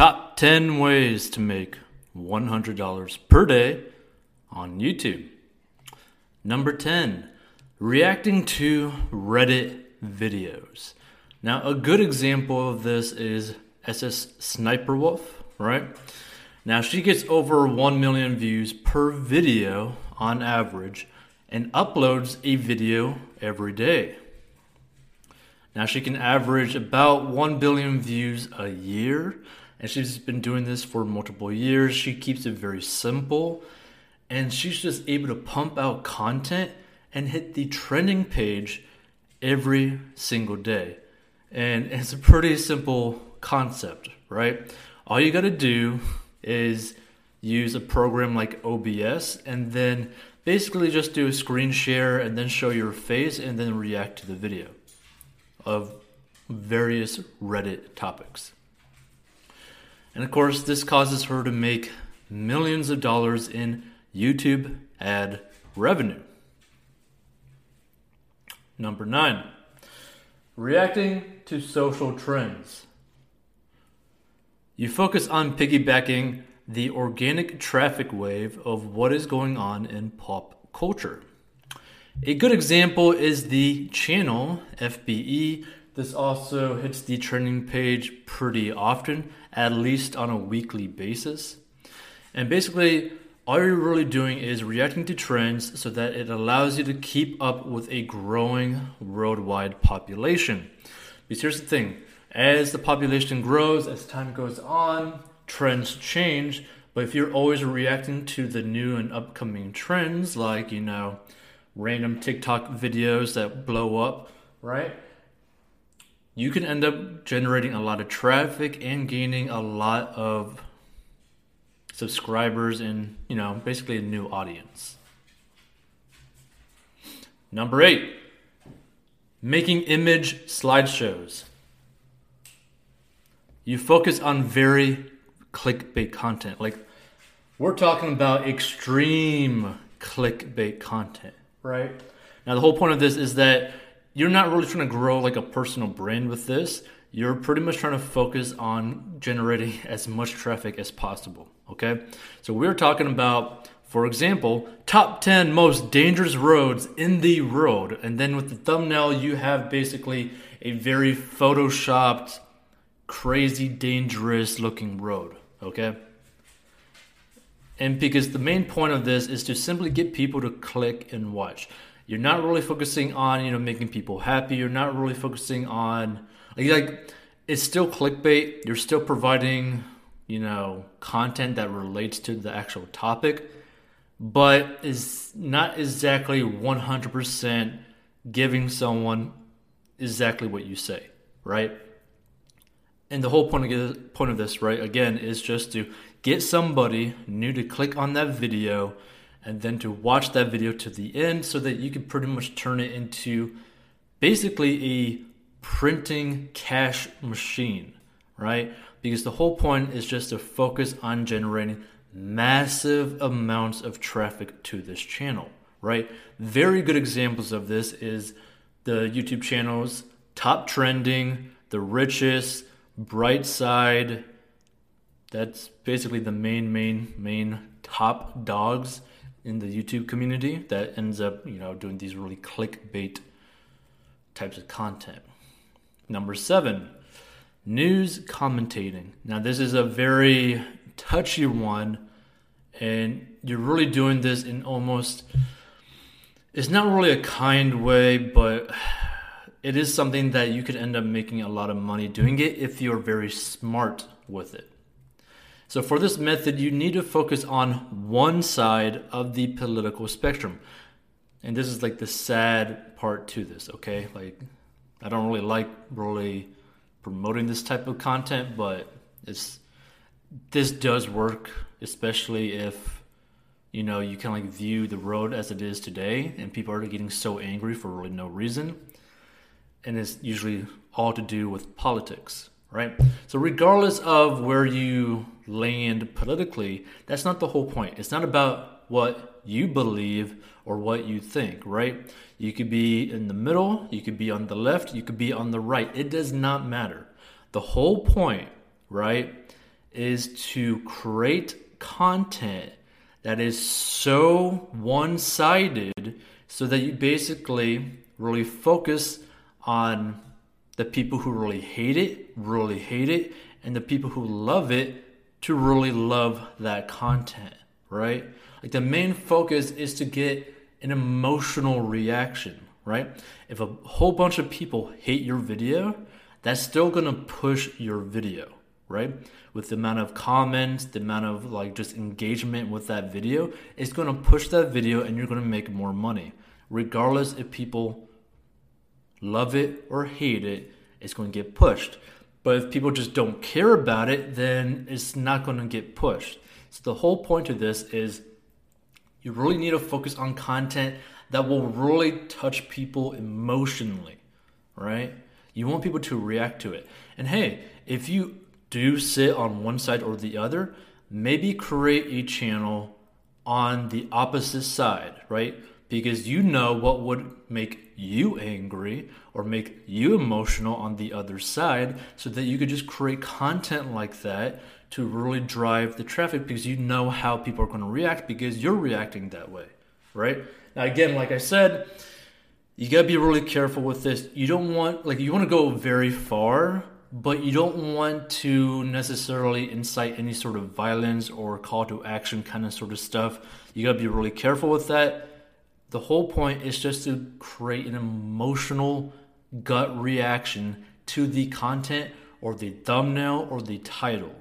Top 10 ways to make $100 per day on YouTube. Number 10, reacting to Reddit videos. Now, a good example of this is SS Sniper Wolf, right? Now, she gets over 1 million views per video on average and uploads a video every day. Now, she can average about 1 billion views a year, and she's been doing this for multiple years. She keeps it very simple, and she's just able to pump out content and hit the trending page every single day. And it's a pretty simple concept, right? All you got to do is use a program like OBS and then basically just do a screen share and then show your face and then react to the video of various Reddit topics. And of course, this causes her to make millions of dollars in YouTube ad revenue. Number nine, reacting to social trends. You focus on piggybacking the organic traffic wave of what is going on in pop culture. A good example is the channel FBE. This also hits the trending page pretty often, at least on a weekly basis. And basically, all you're really doing is reacting to trends so that it allows you to keep up with a growing worldwide population. Because here's the thing as the population grows, as time goes on, trends change. But if you're always reacting to the new and upcoming trends, like, you know, random TikTok videos that blow up, right? You can end up generating a lot of traffic and gaining a lot of subscribers and, you know, basically a new audience. Number eight, making image slideshows. You focus on very clickbait content. Like, we're talking about extreme clickbait content, right? Now, the whole point of this is that you're not really trying to grow like a personal brand with this. You're pretty much trying to focus on generating as much traffic as possible, okay? So, we're talking about, for example, top 10 most dangerous roads in the world. And then with the thumbnail, you have basically a very photoshopped, crazy, dangerous looking road, okay? And because the main point of this is to simply get people to click and watch. You're not really focusing on, you know, making people happy. You're not really focusing on like, like it's still clickbait. You're still providing, you know, content that relates to the actual topic, but is not exactly 100% giving someone exactly what you say, right? And the whole point of point of this, right, again, is just to get somebody new to click on that video and then to watch that video to the end so that you can pretty much turn it into basically a printing cash machine, right? Because the whole point is just to focus on generating massive amounts of traffic to this channel, right? Very good examples of this is the YouTube channels Top Trending, The Richest, Brightside, that's basically the main, main, main top dogs in the YouTube community that ends up, you know, doing these really clickbait types of content. Number seven, news commentating. Now, this is a very touchy one, and you're really doing this in almost, it's not really a kind way, but it is something that you could end up making a lot of money doing it if you're very smart with it. So, for this method, you need to focus on one side of the political spectrum. And this is like the sad part to this, okay? Like, I don't really like really promoting this type of content, but it's this does work, especially if you know you can like view the road as it is today, and people are getting so angry for really no reason, and it's usually all to do with politics right? So, regardless of where you land politically, that's not the whole point. It's not about what you believe or what you think, right? You could be in the middle, you could be on the left, you could be on the right. It does not matter. The whole point, right, is to create content that is so one sided so that you basically really focus on the people who really hate it, really hate it, and the people who love it to really love that content, right? Like the main focus is to get an emotional reaction, right? If a whole bunch of people hate your video, that's still gonna push your video, right? With the amount of comments, the amount of like just engagement with that video, it's gonna push that video and you're gonna make more money. Regardless if people love it or hate it, it's gonna get pushed. But if people just don't care about it, then it's not gonna get pushed. So the whole point of this is you really need to focus on content that will really touch people emotionally, right? You want people to react to it. And hey, if you do sit on one side or the other, maybe create a channel on the opposite side, right? Because you know what would make you angry or make you emotional on the other side so that you could just create content like that to really drive the traffic because you know how people are going to react because you're reacting that way, right? Now, again, like I said, you got to be really careful with this. You don't want, like, you want to go very far, but you don't want to necessarily incite any sort of violence or call to action kind of sort of stuff. You got to be really careful with that. The whole point is just to create an emotional gut reaction to the content or the thumbnail or the title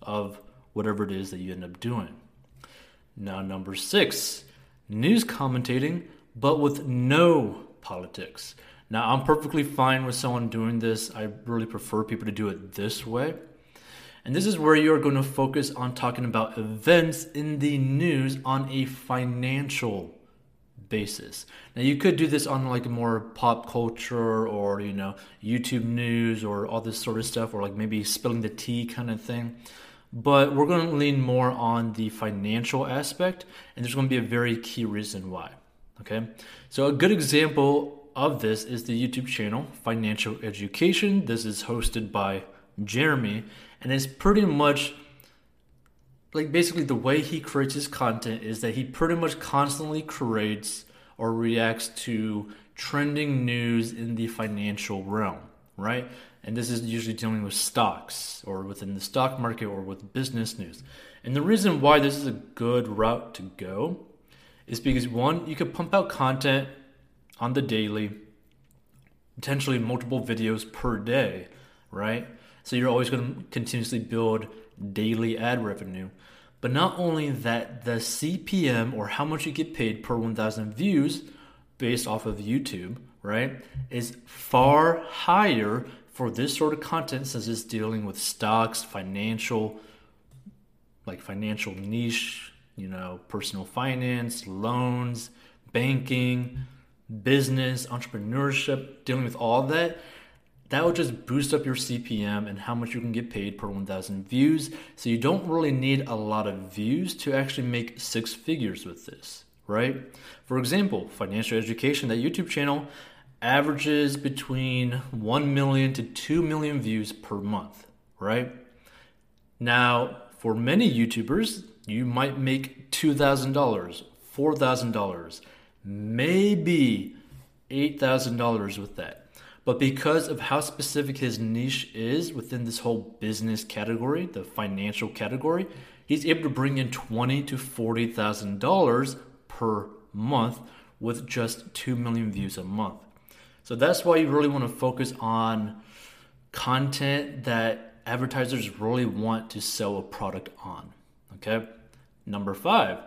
of whatever it is that you end up doing. Now, number six, news commentating, but with no politics. Now, I'm perfectly fine with someone doing this. I really prefer people to do it this way. And this is where you're going to focus on talking about events in the news on a financial basis. Now you could do this on like more pop culture or you know YouTube news or all this sort of stuff or like maybe spilling the tea kind of thing but we're going to lean more on the financial aspect, and there's going to be a very key reason why. Okay, so a good example of this is the YouTube channel Financial Education. This is hosted by Jeremy, and it's pretty much like basically the way he creates his content is that he pretty much constantly creates or reacts to trending news in the financial realm, right? and this is usually dealing with stocks or within the stock market or with business news. And the reason why this is a good route to go is because one, you could pump out content on the daily, potentially multiple videos per day, right? So you're always going to continuously build daily ad revenue. But not only that, the CPM or how much you get paid per 1,000 views based off of YouTube, right, is far higher for this sort of content since it's dealing with stocks, financial, like financial niche, you know, personal finance, loans, banking, business, entrepreneurship, dealing with all that, that would just boost up your CPM and how much you can get paid per 1,000 views. So you don't really need a lot of views to actually make six figures with this, right? For example, financial education, that YouTube channel, averages between 1 million to 2 million views per month, right? Now, for many YouTubers, you might make $2,000, $4,000, maybe $8,000 with that. But because of how specific his niche is within this whole business category, the financial category, he's able to bring in twenty to forty thousand dollars per month with just two million views a month. So that's why you really want to focus on content that advertisers really want to sell a product on. Okay. Number five,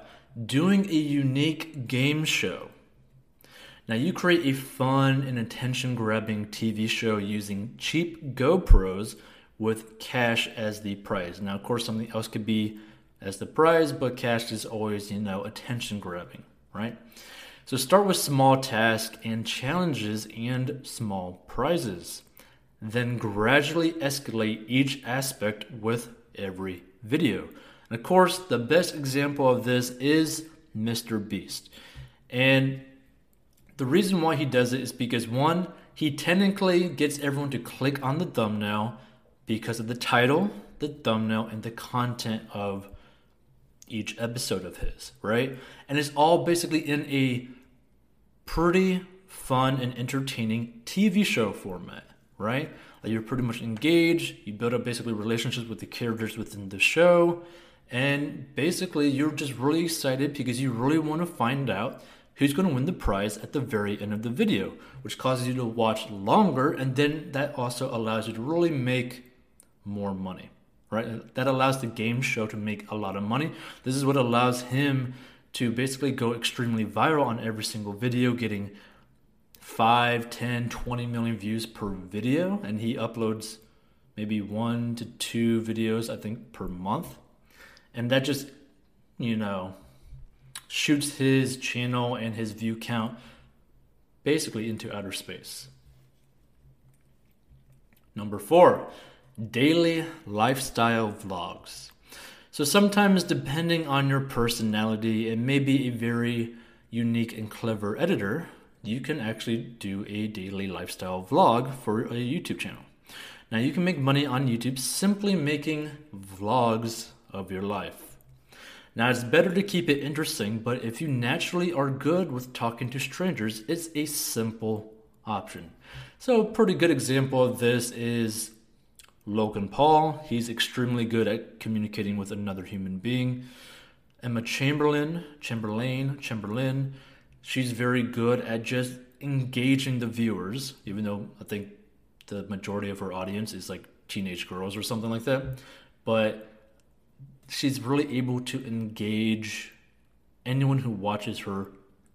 doing a unique game show. Now, you create a fun and attention grabbing TV show using cheap GoPros with cash as the prize. Now, of course, something else could be as the prize, but cash is always, you know, attention grabbing, right? So start with small tasks and challenges and small prizes. Then gradually escalate each aspect with every video. And of course, the best example of this is Mr. Beast. And the reason why he does it is because one, he technically gets everyone to click on the thumbnail because of the title the thumbnail, and the content of each episode of his, right? And it's all basically in a pretty fun and entertaining TV show format, right? Like you're pretty much engaged, you build up basically relationships with the characters within the show, and basically you're just really excited because you really want to find out who's going to win the prize at the very end of the video, which causes you to watch longer, and then that also allows you to really make more money, right? That allows the game show to make a lot of money. This is what allows him to basically go extremely viral on every single video, getting 5, 10, 20 million views per video, and he uploads maybe one to two videos, I think, per month. And that just, you know, shoots his channel and his view count basically into outer space. Number four, daily lifestyle vlogs. So sometimes, depending on your personality and maybe a very unique and clever editor, you can actually do a daily lifestyle vlog for a YouTube channel. Now, you can make money on YouTube simply making vlogs of your life. Now, it's better to keep it interesting, but if you naturally are good with talking to strangers, it's a simple option. So, a pretty good example of this is Logan Paul. He's extremely good at communicating with another human being. Emma Chamberlain, Chamberlain, Chamberlain, she's very good at just engaging the viewers, even though I think the majority of her audience is like teenage girls or something like that. But she's really able to engage anyone who watches her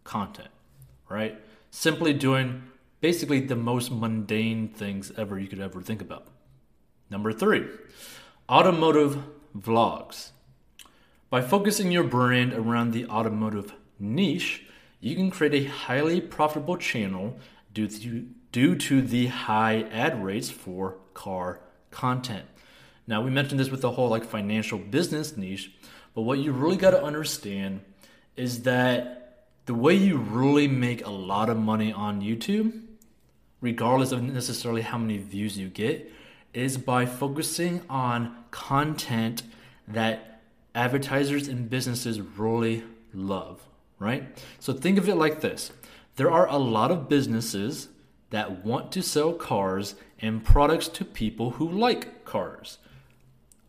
content, right? Simply doing basically the most mundane things ever you could ever think about. Number three, automotive vlogs. By focusing your brand around the automotive niche, you can create a highly profitable channel due to, due to the high ad rates for car content. Now, we mentioned this with the whole like financial business niche, but what you really got to understand is that the way you really make a lot of money on YouTube, regardless of necessarily how many views you get, is by focusing on content that advertisers and businesses really love, right? So think of it like this there are a lot of businesses that want to sell cars and products to people who like cars.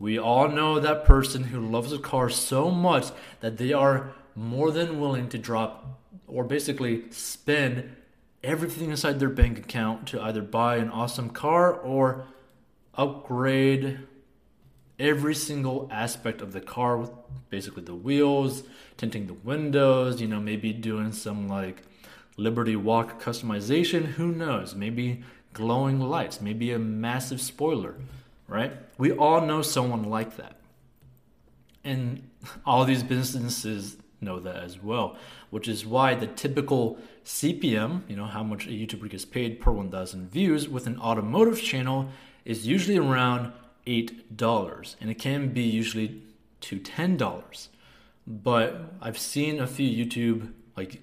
We all know that person who loves a car so much that they are more than willing to drop or basically spend everything inside their bank account to either buy an awesome car or upgrade every single aspect of the car with basically the wheels, tinting the windows, you know, maybe doing some like Liberty Walk customization, who knows? Maybe glowing lights, maybe a massive spoiler right? We all know someone like that. And all these businesses know that as well, which is why the typical CPM, you know, how much a YouTuber gets paid per 1,000 views with an automotive channel is usually around $8. And it can be usually to $10. But I've seen a few YouTube, like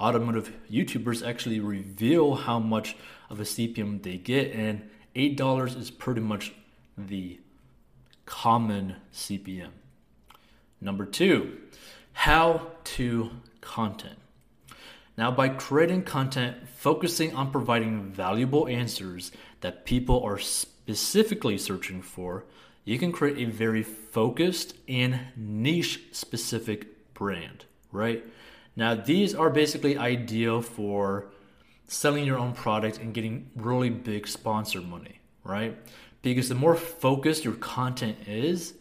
automotive YouTubers, actually reveal how much of a CPM they get. And $8 is pretty much the common CPM. Number two, how to content. Now, by creating content focusing on providing valuable answers that people are specifically searching for, you can create a very focused and niche specific brand, right? Now, these are basically ideal for selling your own product and getting really big sponsor money, right? Because the more focused your content is,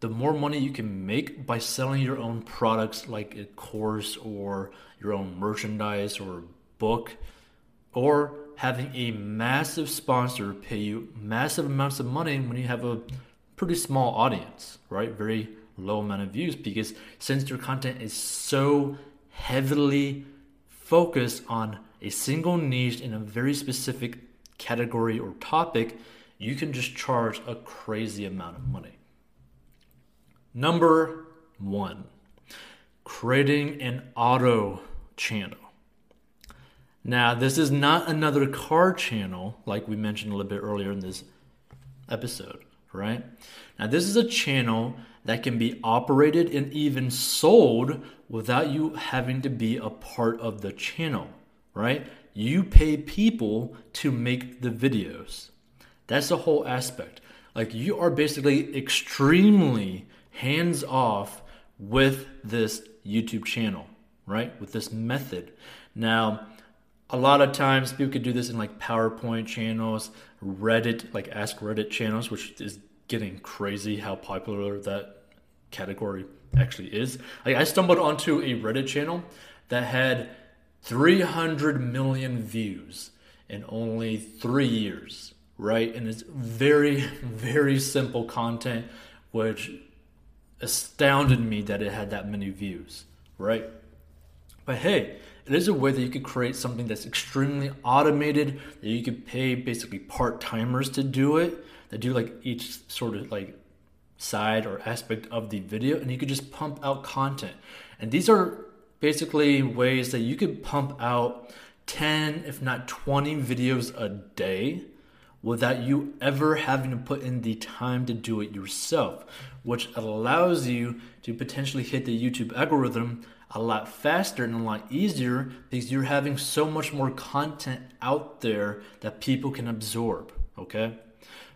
the more money you can make by selling your own products like a course or your own merchandise or book or having a massive sponsor pay you massive amounts of money when you have a pretty small audience, right? Very low amount of views because since your content is so heavily focused on a single niche in a very specific category or topic, you can just charge a crazy amount of money. Number one, creating an auto channel. Now, this is not another car channel like we mentioned a little bit earlier in this episode, right? Now, this is a channel that can be operated and even sold without you having to be a part of the channel, right? You pay people to make the videos. That's the whole aspect. Like, you are basically extremely hands off with this YouTube channel, right? With this method. Now, a lot of times people could do this in like PowerPoint channels, Reddit, like Ask Reddit channels, which is getting crazy how popular that category actually is. Like I stumbled onto a Reddit channel that had 300 million views in only three years, right? And it's very, very simple content, which astounded me that it had that many views, right? But hey, it is a way that you could create something that's extremely automated, that you could pay basically part timers to do it, that do like each sort of like side or aspect of the video, and you could just pump out content. And these are basically ways that you could pump out 10, if not 20 videos a day without you ever having to put in the time to do it yourself, which allows you to potentially hit the YouTube algorithm a lot faster and a lot easier because you're having so much more content out there that people can absorb. Okay?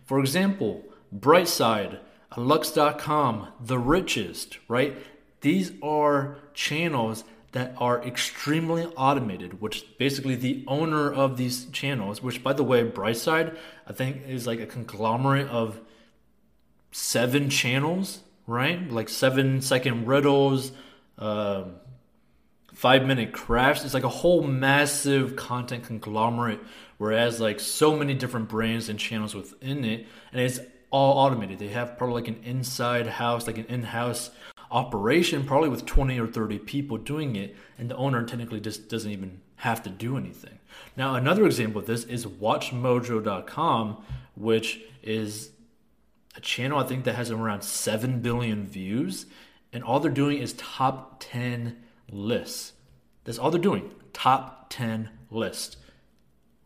For example, Brightside, Lux.com, The Richest, right? These are channels that are extremely automated, which basically the owner of these channels, which by the way, Brightside, I think is like a conglomerate of seven channels, right? Like seven second riddles, um, five minute crafts. It's like a whole massive content conglomerate, whereas like so many different brands and channels within it, and it's all automated. They have probably like an inside house, like an in house operation, probably with 20 or 30 people doing it, and the owner technically just doesn't even have to do anything. Now, another example of this is WatchMojo.com, which is a channel I think that has around 7 billion views, and all they're doing is top 10 lists. That's all they're doing. Top 10 list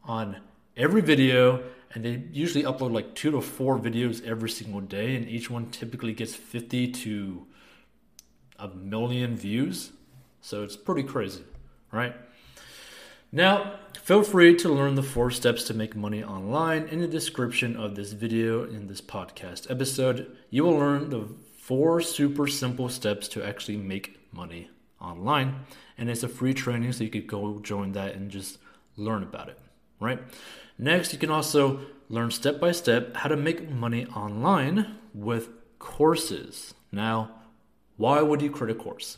on every video. And they usually upload like two to four videos every single day. And each one typically gets 50 to a million views. So it's pretty crazy, right? Now, feel free to learn the four steps to make money online in the description of this video in this podcast episode. You will learn the four super simple steps to actually make money online. And it's a free training, so you could go join that and just learn about it, right? Next, you can also learn step by step how to make money online with courses. Now, why would you create a course?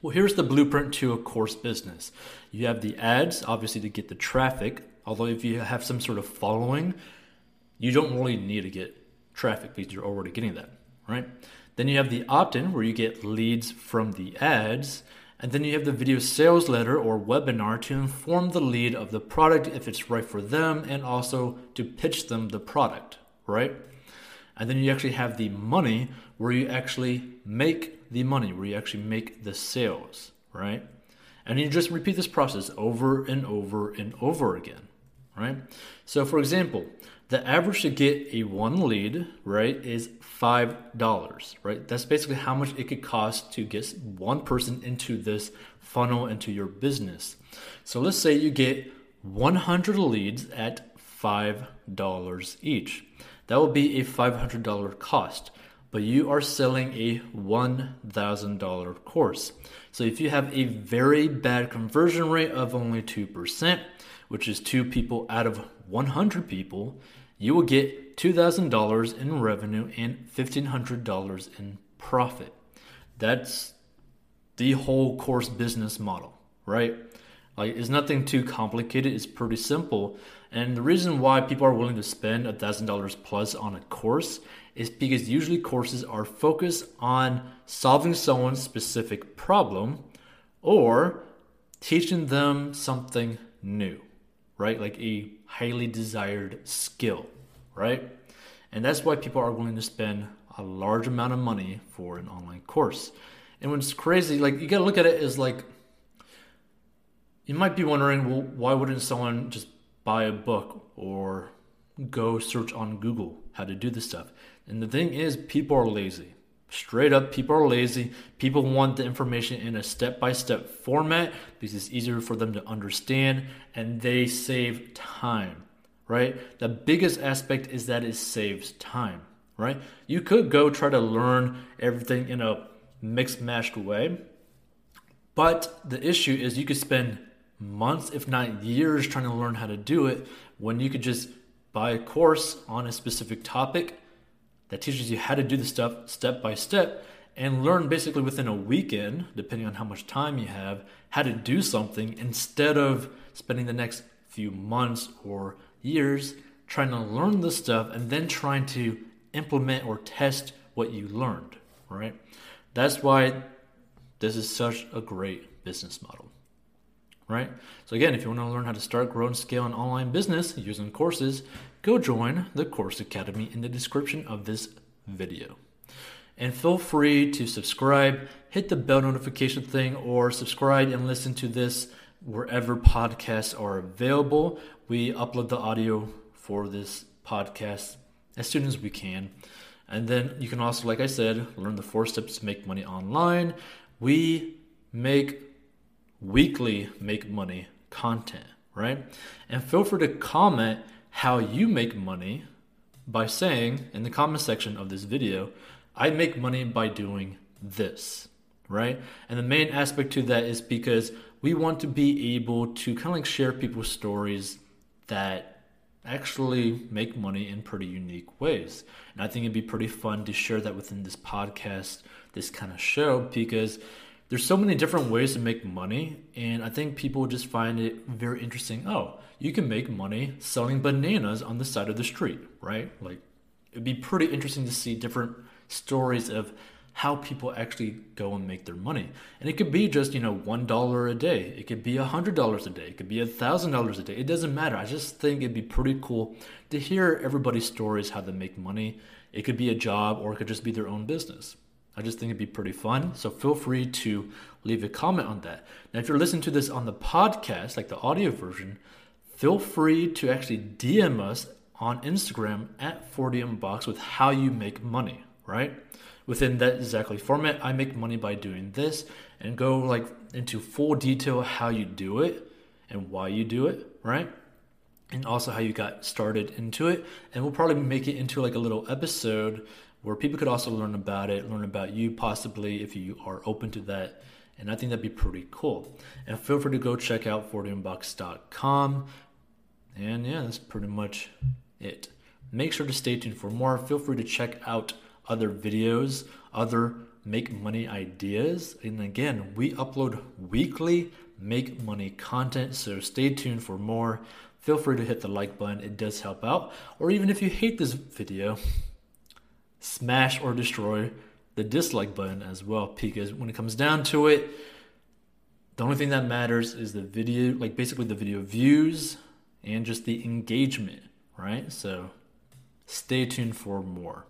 Well, here's the blueprint to a course business. You have the ads, obviously, to get the traffic. Although, if you have some sort of following, you don't really need to get traffic because you're already getting that, right? Then you have the opt in where you get leads from the ads. And then you have the video sales letter or webinar to inform the lead of the product if it's right for them and also to pitch them the product, right? And then you actually have the money where you actually make the money, where you actually make the sales, right? And you just repeat this process over and over and over again, right? So, for example, the average to get a one lead, right, is $5, right? That's basically how much it could cost to get one person into this funnel into your business. So let's say you get 100 leads at $5 each. That will be a $500 cost, but you are selling a $1,000 course. So if you have a very bad conversion rate of only 2%, which is two people out of 100 people, you will get $2,000 in revenue and $1,500 in profit. That's the whole course business model, right? Like, it's nothing too complicated, it's pretty simple. And the reason why people are willing to spend $1,000 plus on a course is because usually courses are focused on solving someone's specific problem or teaching them something new, right? Like a highly desired skill, right? And that's why people are willing to spend a large amount of money for an online course. And when it's crazy, like you gotta look at it as like you might be wondering, well, why wouldn't someone just buy a book or go search on Google how to do this stuff. And the thing is, people are lazy. Straight up, people are lazy. People want the information in a step by step format because it's easier for them to understand and they save time, right? The biggest aspect is that it saves time, right? You could go try to learn everything in a mixed matched way, but the issue is you could spend months, if not years, trying to learn how to do it when you could just buy a course on a specific topic that teaches you how to do the stuff step by step and learn basically within a weekend, depending on how much time you have, how to do something instead of spending the next few months or years trying to learn the stuff and then trying to implement or test what you learned, right? That's why this is such a great business model, right? So, again, if you want to learn how to start, grow, and scale an online business using courses, go join the Course Academy in the description of this video. And feel free to subscribe, hit the bell notification thing, or subscribe and listen to this wherever podcasts are available. We upload the audio for this podcast as soon as we can. And then you can also, like I said, learn the four steps to make money online. We make weekly make money content, right? And feel free to comment how you make money by saying in the comment section of this video, I make money by doing this, right? And the main aspect to that is because we want to be able to kind of like share people's stories that actually make money in pretty unique ways. And I think it'd be pretty fun to share that within this podcast, this kind of show, because there's so many different ways to make money. And I think people just find it very interesting. Oh, you can make money selling bananas on the side of the street, right? Like it'd be pretty interesting to see different stories of how people actually go and make their money. And it could be just, you know, one dollar a day. It could be a hundred dollars a day. It could be a thousand dollars a day. It doesn't matter. I just think it'd be pretty cool to hear everybody's stories how they make money. It could be a job or it could just be their own business. I just think it'd be pretty fun. So feel free to leave a comment on that. Now, if you're listening to this on the podcast, like the audio version, feel free to actually DM us on Instagram at 40inbox with how you make money, right? Within that exactly format, I make money by doing this and go like into full detail how you do it and why you do it, right? And also how you got started into it. And we'll probably make it into like a little episode where people could also learn about it, learn about you possibly if you are open to that. And I think that'd be pretty cool. And feel free to go check out 40inbox.com. And yeah, that's pretty much it. Make sure to stay tuned for more. Feel free to check out other videos, other make money ideas. And again, we upload weekly make money content, so stay tuned for more. Feel free to hit the like button, it does help out. Or even if you hate this video, smash or destroy the dislike button as well, because when it comes down to it, the only thing that matters is the video, like basically the video views and just the engagement, right? So stay tuned for more.